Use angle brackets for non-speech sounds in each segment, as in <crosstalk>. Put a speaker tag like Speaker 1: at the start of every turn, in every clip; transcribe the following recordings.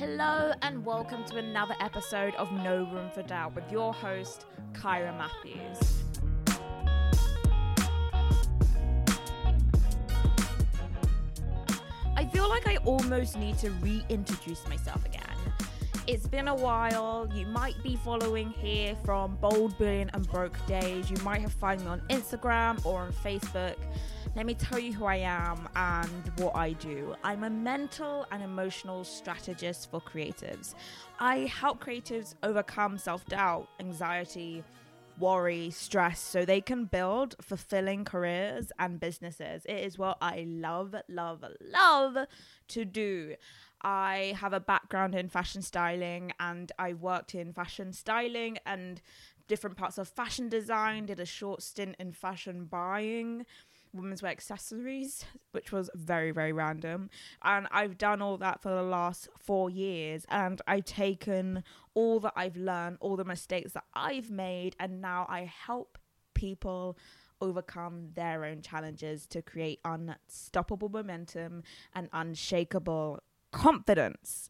Speaker 1: Hello and welcome to another episode of No Room for Doubt with your host, Kyra Matthews. I feel like I almost need to reintroduce myself again. It's been a while. You might be following here from Bold, Brilliant, and Broke Days. You might have found me on Instagram or on Facebook. Let me tell you who I am and what I do. I'm a mental and emotional strategist for creatives. I help creatives overcome self doubt, anxiety, worry, stress, so they can build fulfilling careers and businesses. It is what I love, love, love to do. I have a background in fashion styling and I worked in fashion styling and different parts of fashion design, did a short stint in fashion buying women's wear accessories, which was very, very random. And I've done all that for the last four years. And I've taken all that I've learned, all the mistakes that I've made, and now I help people overcome their own challenges to create unstoppable momentum and unshakable confidence.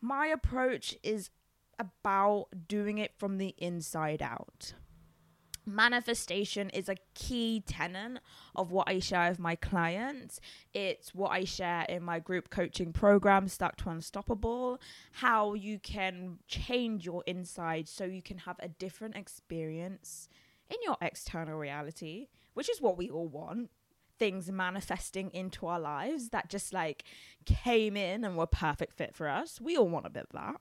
Speaker 1: My approach is about doing it from the inside out manifestation is a key tenet of what I share with my clients. It's what I share in my group coaching program, Stuck to Unstoppable, how you can change your inside so you can have a different experience in your external reality, which is what we all want. Things manifesting into our lives that just like came in and were perfect fit for us. We all want a bit of that.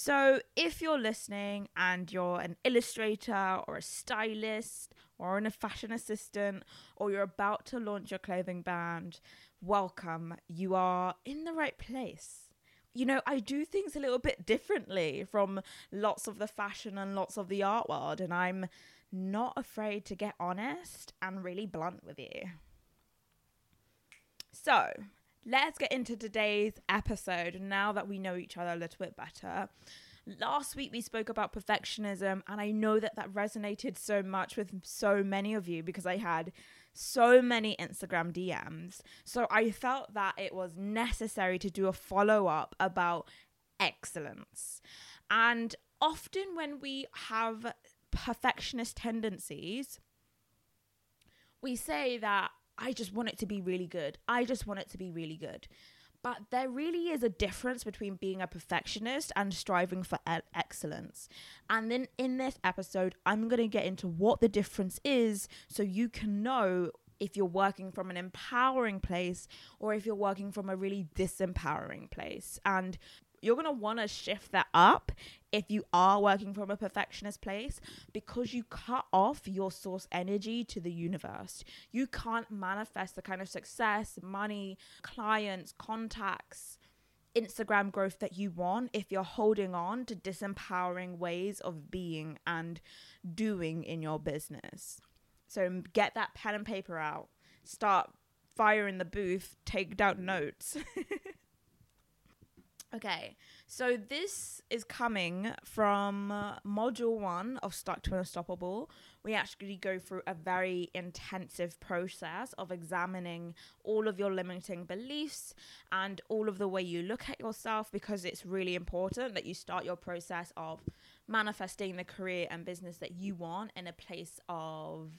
Speaker 1: So, if you're listening and you're an illustrator or a stylist or a fashion assistant or you're about to launch your clothing brand, welcome. You are in the right place. You know, I do things a little bit differently from lots of the fashion and lots of the art world, and I'm not afraid to get honest and really blunt with you. So, let's get into today's episode now that we know each other a little bit better. Last week we spoke about perfectionism, and I know that that resonated so much with so many of you because I had so many Instagram DMs. So I felt that it was necessary to do a follow up about excellence. And often when we have perfectionist tendencies, we say that I just want it to be really good. I just want it to be really good. But there really is a difference between being a perfectionist and striving for e- excellence. And then in this episode, I'm going to get into what the difference is so you can know if you're working from an empowering place or if you're working from a really disempowering place. And you're going to want to shift that up if you are working from a perfectionist place because you cut off your source energy to the universe. You can't manifest the kind of success, money, clients, contacts, Instagram growth that you want if you're holding on to disempowering ways of being and doing in your business. So get that pen and paper out. Start firing the booth, take down notes. <laughs> Okay, so this is coming from module one of Stuck to Unstoppable. We actually go through a very intensive process of examining all of your limiting beliefs and all of the way you look at yourself because it's really important that you start your process of manifesting the career and business that you want in a place of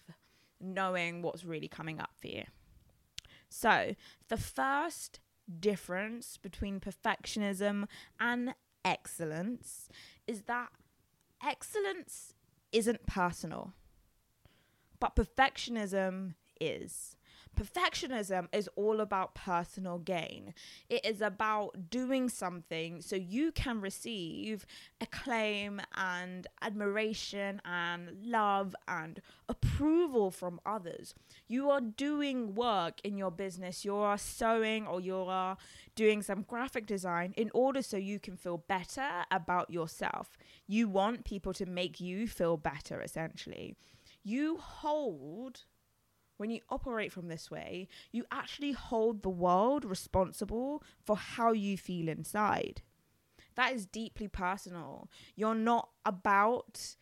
Speaker 1: knowing what's really coming up for you. So, the first difference between perfectionism and excellence is that excellence isn't personal, but perfectionism is. Perfectionism is all about personal gain. It is about doing something so you can receive acclaim and admiration and love and approval from others. You are doing work in your business, you are sewing or you are doing some graphic design in order so you can feel better about yourself. You want people to make you feel better, essentially. You hold when you operate from this way, you actually hold the world responsible for how you feel inside. That is deeply personal. You're not about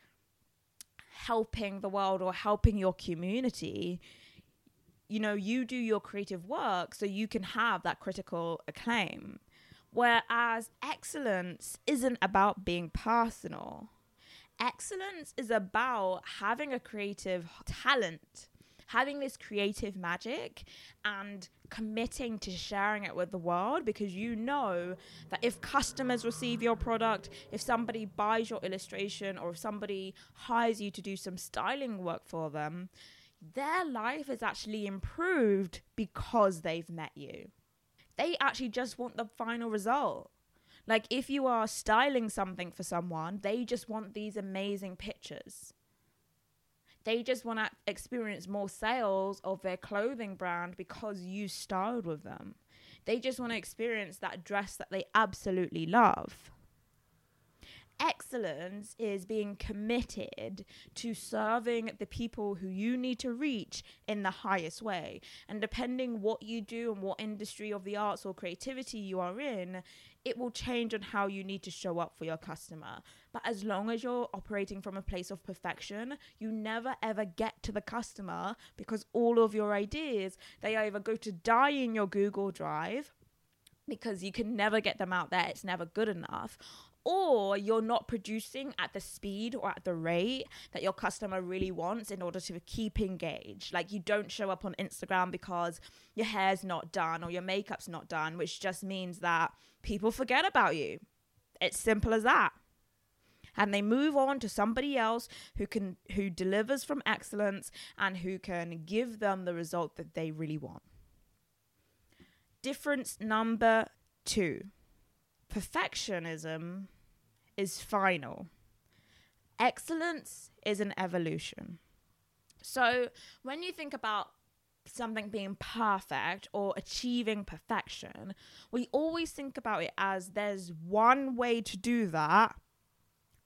Speaker 1: helping the world or helping your community. You know, you do your creative work so you can have that critical acclaim. Whereas excellence isn't about being personal. Excellence is about having a creative talent, having this creative magic, and committing to sharing it with the world because you know that if customers receive your product, if somebody buys your illustration, or if somebody hires you to do some styling work for them, their life is actually improved because they've met you. They actually just want the final result. Like if you are styling something for someone, they just want these amazing pictures. They just want to experience more sales of their clothing brand because you styled with them. They just want to experience that dress that they absolutely love excellence is being committed to serving the people who you need to reach in the highest way. And depending what you do and what industry of the arts or creativity you are in, it will change on how you need to show up for your customer. But as long as you're operating from a place of perfection, you never ever get to the customer because all of your ideas, they either go to die in your Google Drive because you can never get them out there, it's never good enough, or you're not producing at the speed or at the rate that your customer really wants in order to keep engaged. Like you don't show up on Instagram because your hair's not done or your makeup's not done, which just means that people forget about you. It's simple as that. And they move on to somebody else who can who delivers from excellence and who can give them the result that they really want. Difference number 2. Perfectionism is final. Excellence is an evolution. So when you think about something being perfect or achieving perfection, we always think about it as there's one way to do that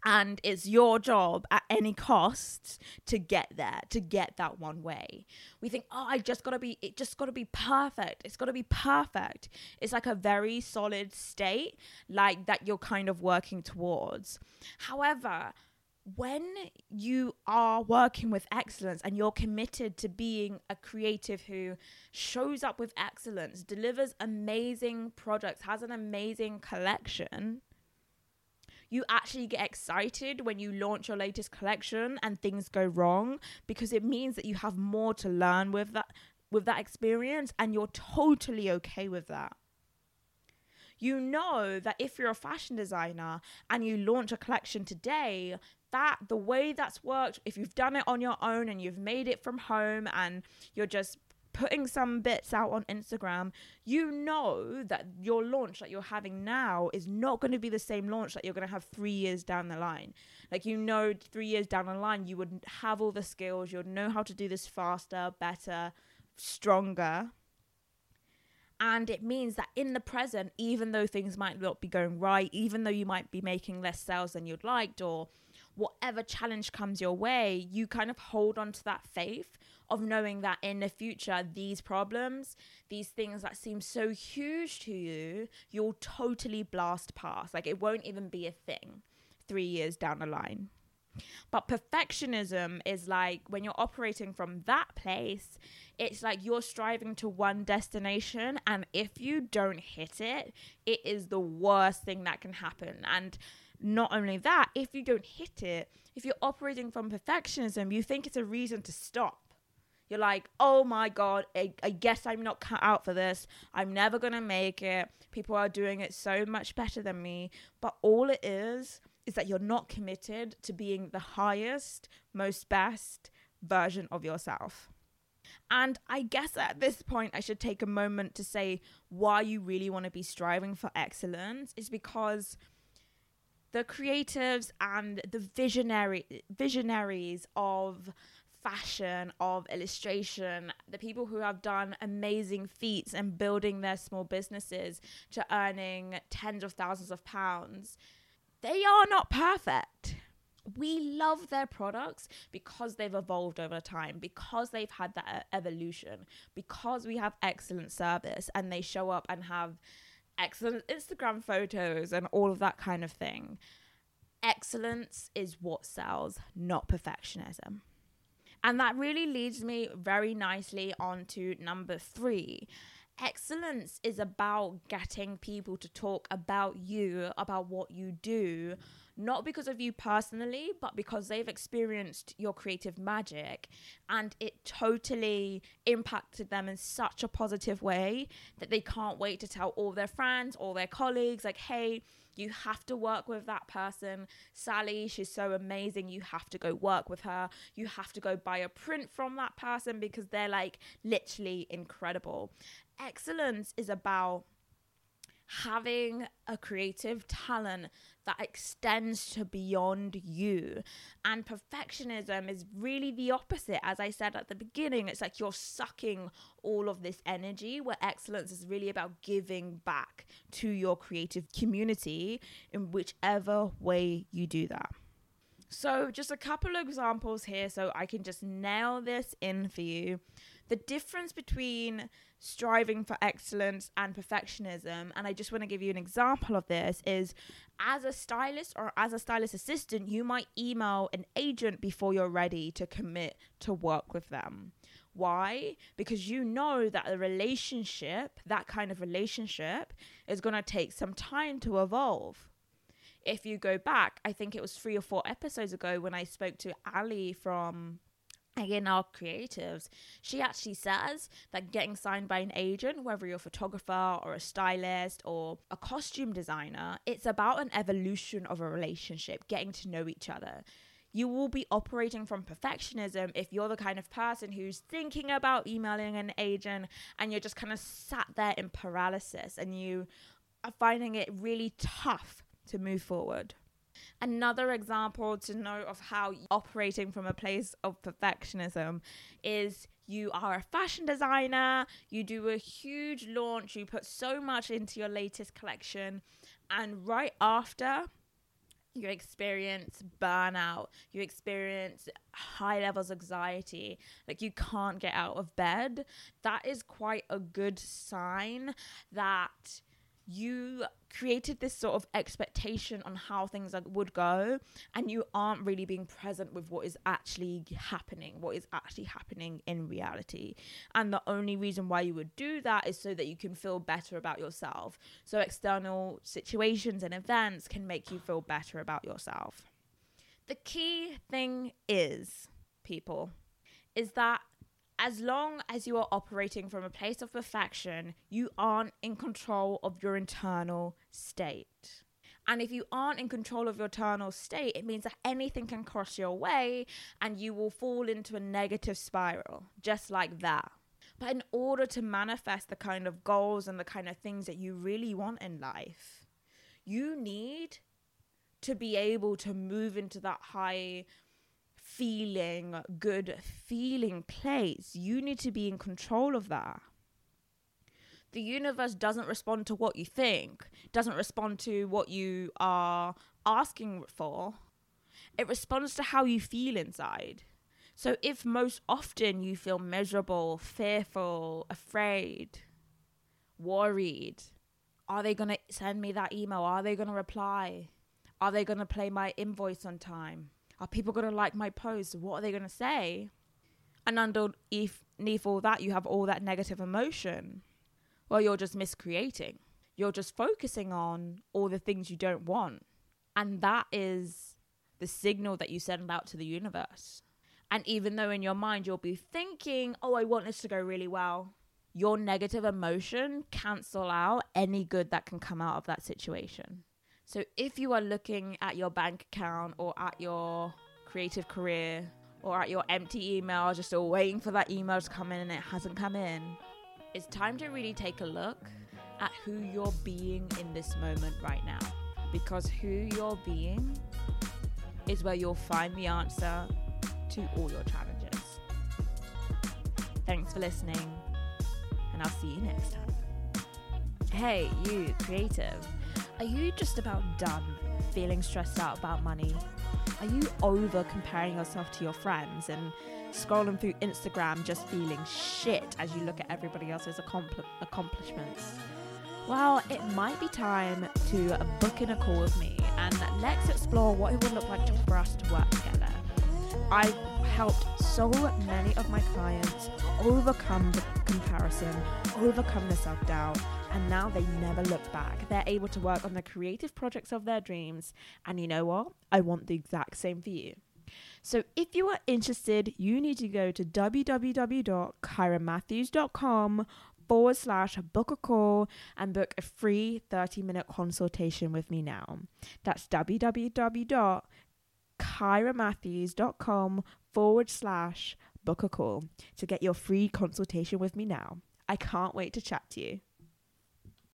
Speaker 1: and it's your job at any cost to get there to get that one way. We think oh i just gotta be it just gotta be perfect. It's gotta be perfect. It's like a very solid state like that you're kind of working towards. However when you are working with excellence and you're committed to being a creative who shows up with excellence delivers amazing products has an amazing collection you actually get excited when you launch your latest collection and things go wrong because it means that you have more to learn with that with that experience and you're totally okay with that. You know that if you're a fashion designer and you launch a collection today that the way that's worked if you've done it on your own and you've made it from home and you're just putting some bits out on Instagram, you know that your launch that you're having now is not going to be the same launch that you're going to have three years down the line. Like, you know, three years down the line, you would have all the skills, you'd know how to do this faster, better, stronger. And it means that in the present, even though things might not be going right, even though you might be making less sales than you'd liked, or whatever challenge comes your way, you kind of hold on to that faith of knowing that in the future, these problems, these things that seem so huge to you, you'll totally blast past. Like it won't even be a thing three years down the line. But perfectionism is like when you're operating from that place, it's like you're striving to one destination. And if you don't hit it, it is the worst thing that can happen. And not only that, if you don't hit it, if you're operating from perfectionism, you think it's a reason to stop. You're like, oh my God, I, I guess I'm not cut out for this. I'm never going to make it. People are doing it so much better than me. But all it is, is that you're not committed to being the highest, most best version of yourself. And I guess at this point, I should take a moment to say why you really want to be striving for excellence is because the creatives and the visionary visionaries of fashion, of illustration, the people who have done amazing feats and building their small businesses to earning tens of thousands of pounds, they are not perfect. We love their products because they've evolved over time, because they've had that evolution, because we have excellent service and they show up and have excellent Instagram photos and all of that kind of thing. Excellence is what sells, not perfectionism. And that really leads me very nicely on to number three. Excellence is about getting people to talk about you, about what you do, not because of you personally, but because they've experienced your creative magic and it totally impacted them in such a positive way that they can't wait to tell all their friends, all their colleagues, like, hey, you have to work with that person. Sally, she's so amazing. You have to go work with her. You have to go buy a print from that person because they're like literally incredible. Excellence is about having a creative talent that extends to beyond you. And perfectionism is really the opposite. As I said at the beginning, it's like you're sucking all of this energy, where excellence is really about giving back to your creative community in whichever way you do that. So, just a couple of examples here so I can just nail this in for you. The difference between striving for excellence and perfectionism. And I just want to give you an example of this is as a stylist or as a stylist assistant, you might email an agent before you're ready to commit to work with them. Why? Because you know that a relationship, that kind of relationship, is going to take some time to evolve. If you go back, I think it was three or four episodes ago when I spoke to Ali from again our creatives. She actually says that getting signed by an agent whether you're a photographer or a stylist or a costume designer it's about an evolution of a relationship getting to know each other. You will be operating from perfectionism if you're the kind of person who's thinking about emailing an agent and you're just kind of sat there in paralysis and you are finding it really tough to move forward Another example to know of how operating from a place of perfectionism is you are a fashion designer, you do a huge launch, you put so much into your latest collection, and right after, you experience burnout, you experience high levels of anxiety, like you can't get out of bed. That is quite a good sign that you created this sort of expectation on how things would go and you aren't really being present with what is actually happening what is actually happening in reality. And the only reason why you would do that is so that you can feel better about yourself. So external situations and events can make you feel better about yourself. The key thing is people is that as long as you are operating from a place of perfection, you aren't in control of your internal state. And if you aren't in control of your internal state, it means that anything can cross your way and you will fall into a negative spiral, just like that. But in order to manifest the kind of goals and the kind of things that you really want in life, you need to be able to move into that high feeling good feeling place. You need to be in control of that. The universe doesn't respond to what you think, doesn't respond to what you are asking for. It responds to how you feel inside. So, if most often you feel miserable, fearful, afraid, worried, are they going to send me that email? Are they going to reply? Are they going to play my invoice on time? Are people going to like my post? What are they going to say? And underneath all that, you have all that negative emotion. Well, you're just miscreating. You're just focusing on all the things you don't want. And that is the signal that you send out to the universe. And even though in your mind you'll be thinking, oh, I want this to go really well, your negative emotion cancel out any good that can come out of that situation. So if you are looking at your bank account or at your creative career or at your empty email, just still waiting for that email to come in and it hasn't come in, it's time to really take a look at who you're being in this moment right now. Because who you're being is where you'll find the answer to all your challenges. Thanks for listening, and I'll see you next time. Hey, you, creative. Are you just about done feeling stressed out about money? Are you over comparing yourself to your friends and scrolling through Instagram just feeling shit as you look at everybody else's accompli- accomplishments? Well, it might be time to book in a call with me and let's explore what it would look like for us to work together. I've helped so many of my clients overcome the comparison, overcome the self doubt, and now they never look back. They're able to work on the creative projects of their dreams. And you know what? I want the exact same for you. So if you are interested, you need to go to www.kyramatthews.com forward slash book a call and book a free 30 minute consultation with me now. That's www.kyramatthews.com forward slash book a call to get your free consultation with me now. I can't wait to chat to you.